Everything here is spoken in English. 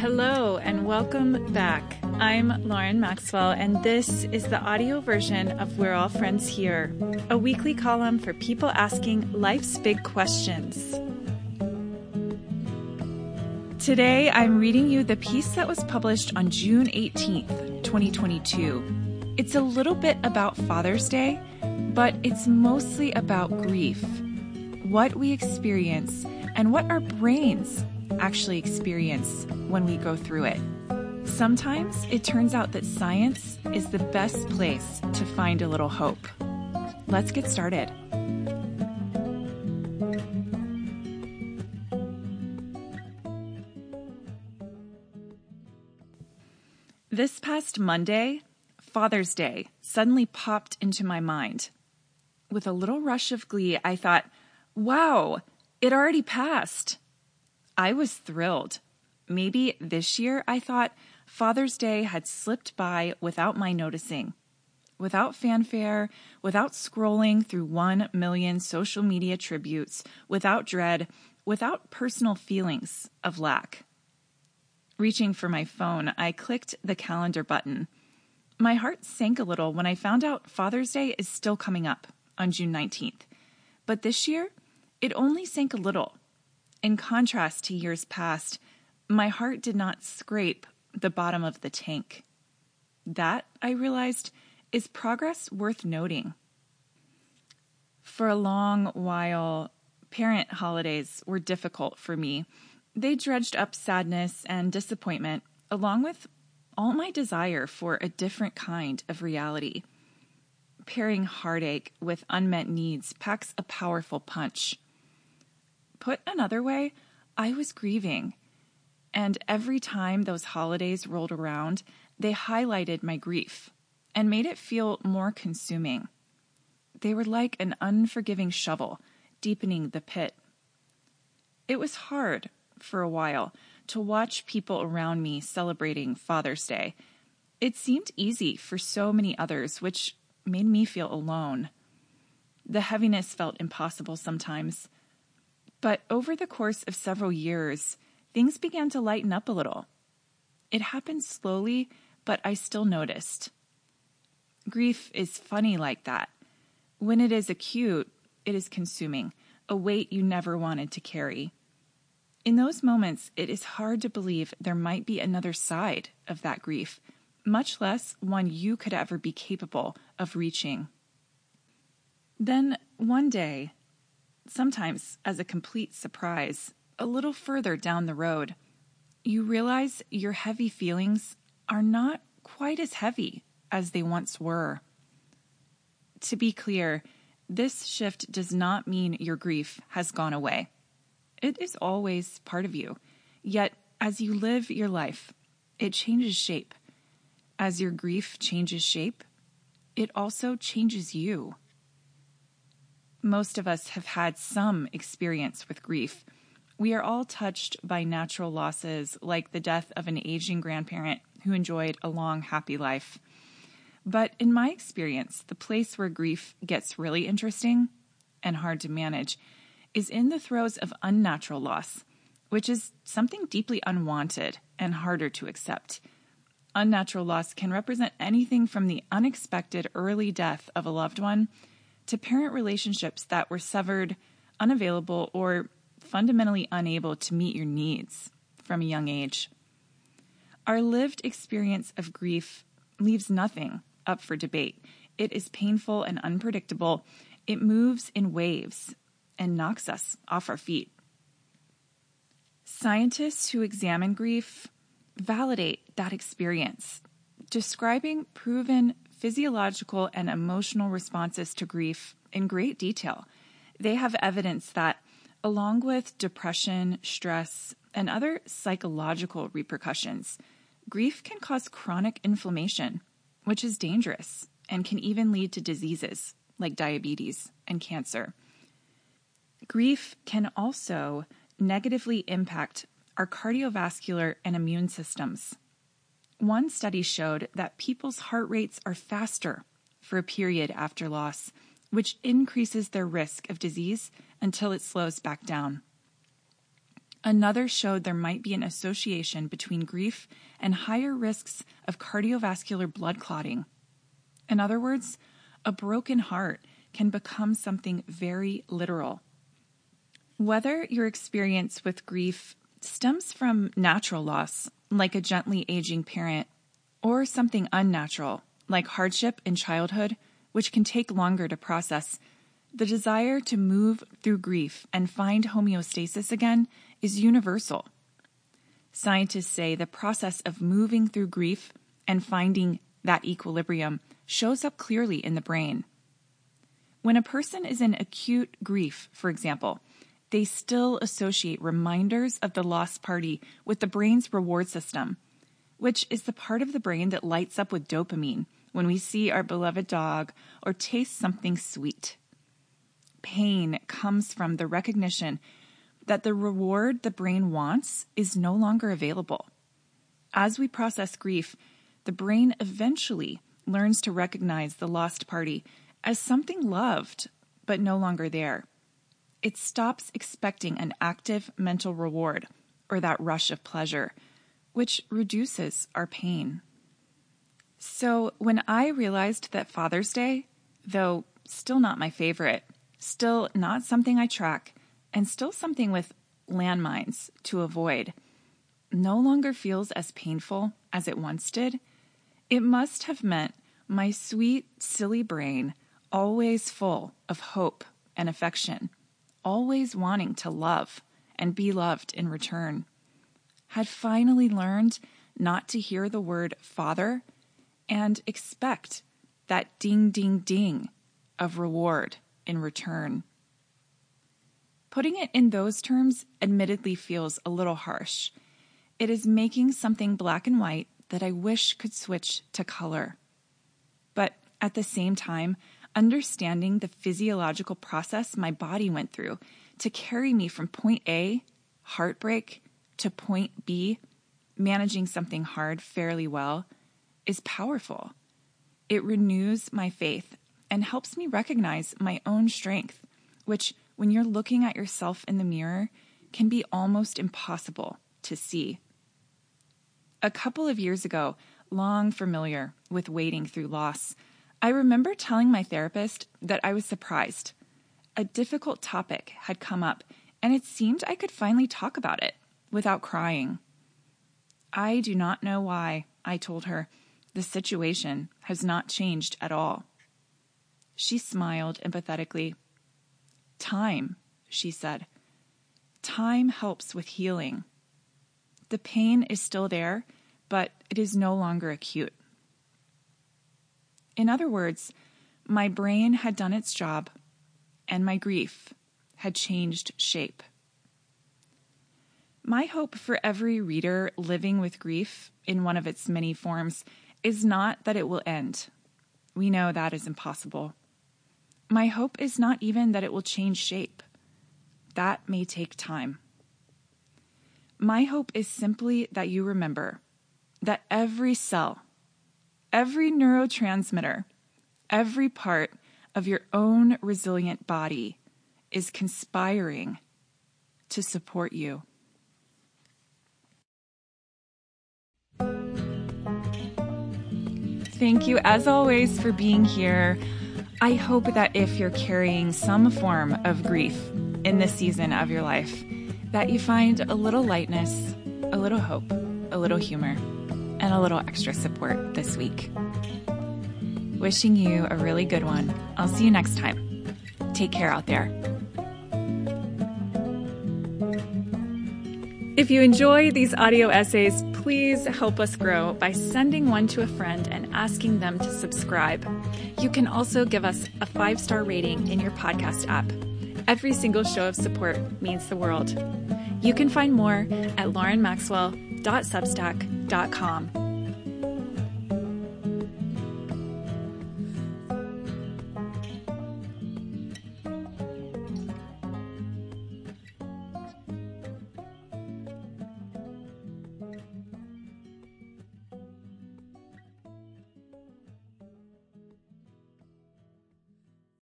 Hello and welcome back. I'm Lauren Maxwell, and this is the audio version of We're All Friends Here, a weekly column for people asking life's big questions. Today, I'm reading you the piece that was published on June 18th, 2022. It's a little bit about Father's Day, but it's mostly about grief, what we experience, and what our brains actually experience when we go through it. Sometimes it turns out that science is the best place to find a little hope. Let's get started. This past Monday, Father's Day, suddenly popped into my mind. With a little rush of glee, I thought, wow, it already passed. I was thrilled. Maybe this year I thought Father's Day had slipped by without my noticing. Without fanfare, without scrolling through one million social media tributes, without dread, without personal feelings of lack. Reaching for my phone, I clicked the calendar button. My heart sank a little when I found out Father's Day is still coming up on June 19th. But this year, it only sank a little. In contrast to years past, my heart did not scrape the bottom of the tank. That, I realized, is progress worth noting. For a long while, parent holidays were difficult for me. They dredged up sadness and disappointment, along with all my desire for a different kind of reality. Pairing heartache with unmet needs packs a powerful punch. Put another way, I was grieving. And every time those holidays rolled around, they highlighted my grief and made it feel more consuming. They were like an unforgiving shovel, deepening the pit. It was hard for a while to watch people around me celebrating Father's Day. It seemed easy for so many others, which made me feel alone. The heaviness felt impossible sometimes. But over the course of several years, things began to lighten up a little. It happened slowly, but I still noticed. Grief is funny like that. When it is acute, it is consuming, a weight you never wanted to carry. In those moments, it is hard to believe there might be another side of that grief, much less one you could ever be capable of reaching. Then, one day, sometimes as a complete surprise, a little further down the road, you realize your heavy feelings are not quite as heavy as they once were. To be clear, this shift does not mean your grief has gone away. It is always part of you. Yet, as you live your life, it changes shape. As your grief changes shape, it also changes you most of us have had some experience with grief. We are all touched by natural losses like the death of an aging grandparent who enjoyed a long, happy life. But in my experience, the place where grief gets really interesting and hard to manage is in the throes of unnatural loss, which is something deeply unwanted and harder to accept. Unnatural loss can represent anything from the unexpected early death of a loved one to parent relationships that were severed, unavailable, or fundamentally unable to meet your needs from a young age. Our lived experience of grief leaves nothing up for debate. It is painful and unpredictable. It moves in waves and knocks us off our feet. Scientists who examine grief validate that experience, describing proven physiological and emotional responses to grief in great detail. They have evidence that, along with depression, stress, and other psychological repercussions, grief can cause chronic inflammation, which is dangerous and can even lead to diseases like diabetes and cancer. Grief can also negatively impact our cardiovascular and immune systems, one study showed that people's heart rates are faster for a period after loss, which increases their risk of disease until it slows back down. Another showed there might be an association between grief and higher risks of cardiovascular blood clotting. In other words, a broken heart can become something very literal. Whether your experience with grief stems from natural loss, like a gently aging parent, or something unnatural, like hardship in childhood, which can take longer to process, the desire to move through grief and find homeostasis again is universal. Scientists say the process of moving through grief and finding that equilibrium shows up clearly in the brain. When a person is in acute grief, for example, they still associate reminders of the lost party with the brain's reward system, which is the part of the brain that lights up with dopamine when we see our beloved dog or taste something sweet. Pain comes from the recognition that the reward the brain wants is no longer available. As we process grief, the brain eventually learns to recognize the lost party as something loved but no longer there. It stops expecting an active mental reward or that rush of pleasure, which reduces our pain. So, when I realized that Father's Day, though still not my favorite, still not something I track, and still something with landmines to avoid, no longer feels as painful as it once did, it must have meant my sweet, silly brain, always full of hope and affection, always wanting to love and be loved in return, had finally learned not to hear the word father and expect that ding, ding, ding of reward in return. Putting it in those terms admittedly feels a little harsh. It is making something black and white that I wish could switch to color. But at the same time, understanding the physiological process my body went through to carry me from point A, heartbreak, to point B, managing something hard fairly well is powerful. It renews my faith and helps me recognize my own strength, which, when you're looking at yourself in the mirror, can be almost impossible to see. A couple of years ago, long familiar with wading through loss, I remember telling my therapist that I was surprised. A difficult topic had come up, and it seemed I could finally talk about it without crying. I do not know why, I told her, the situation has not changed at all. She smiled empathetically. Time, she said. Time helps with healing. The pain is still there, but it is no longer acute. In other words, my brain had done its job, and my grief had changed shape. My hope for every reader living with grief in one of its many forms is not that it will end. We know that is impossible. My hope is not even that it will change shape. That may take time. My hope is simply that you remember that every cell, every neurotransmitter, every part of your own resilient body is conspiring to support you. Thank you, as always, for being here. I hope that if you're carrying some form of grief in this season of your life, that you find a little lightness, a little hope, a little humor, and a little extra support this week. Wishing you a really good one. I'll see you next time. Take care out there. If you enjoy these audio essays, please help us grow by sending one to a friend and asking them to subscribe. You can also give us a five star rating in your podcast app. Every single show of support means the world. You can find more at laurenmaxwell.substack.com. Inc.com.